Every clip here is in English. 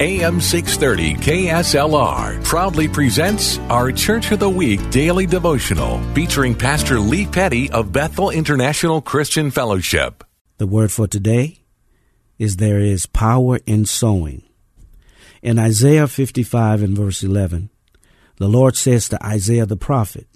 AM 630 KSLR proudly presents our Church of the Week daily devotional featuring Pastor Lee Petty of Bethel International Christian Fellowship. The word for today is there is power in sowing. In Isaiah 55 and verse 11, the Lord says to Isaiah the prophet,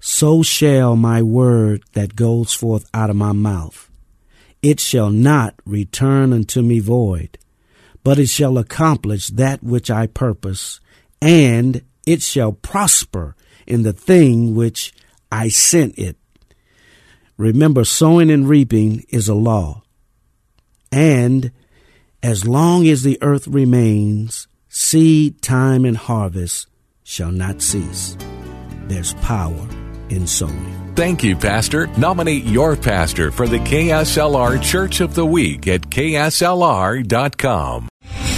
So shall my word that goes forth out of my mouth. It shall not return unto me void, but it shall accomplish that which I purpose, and it shall prosper in the thing which I sent it. Remember, sowing and reaping is a law. And as long as the earth remains, seed time and harvest shall not cease. There's power in sowing. Thank you, Pastor. Nominate your pastor for the KSLR Church of the Week at KSLR.com.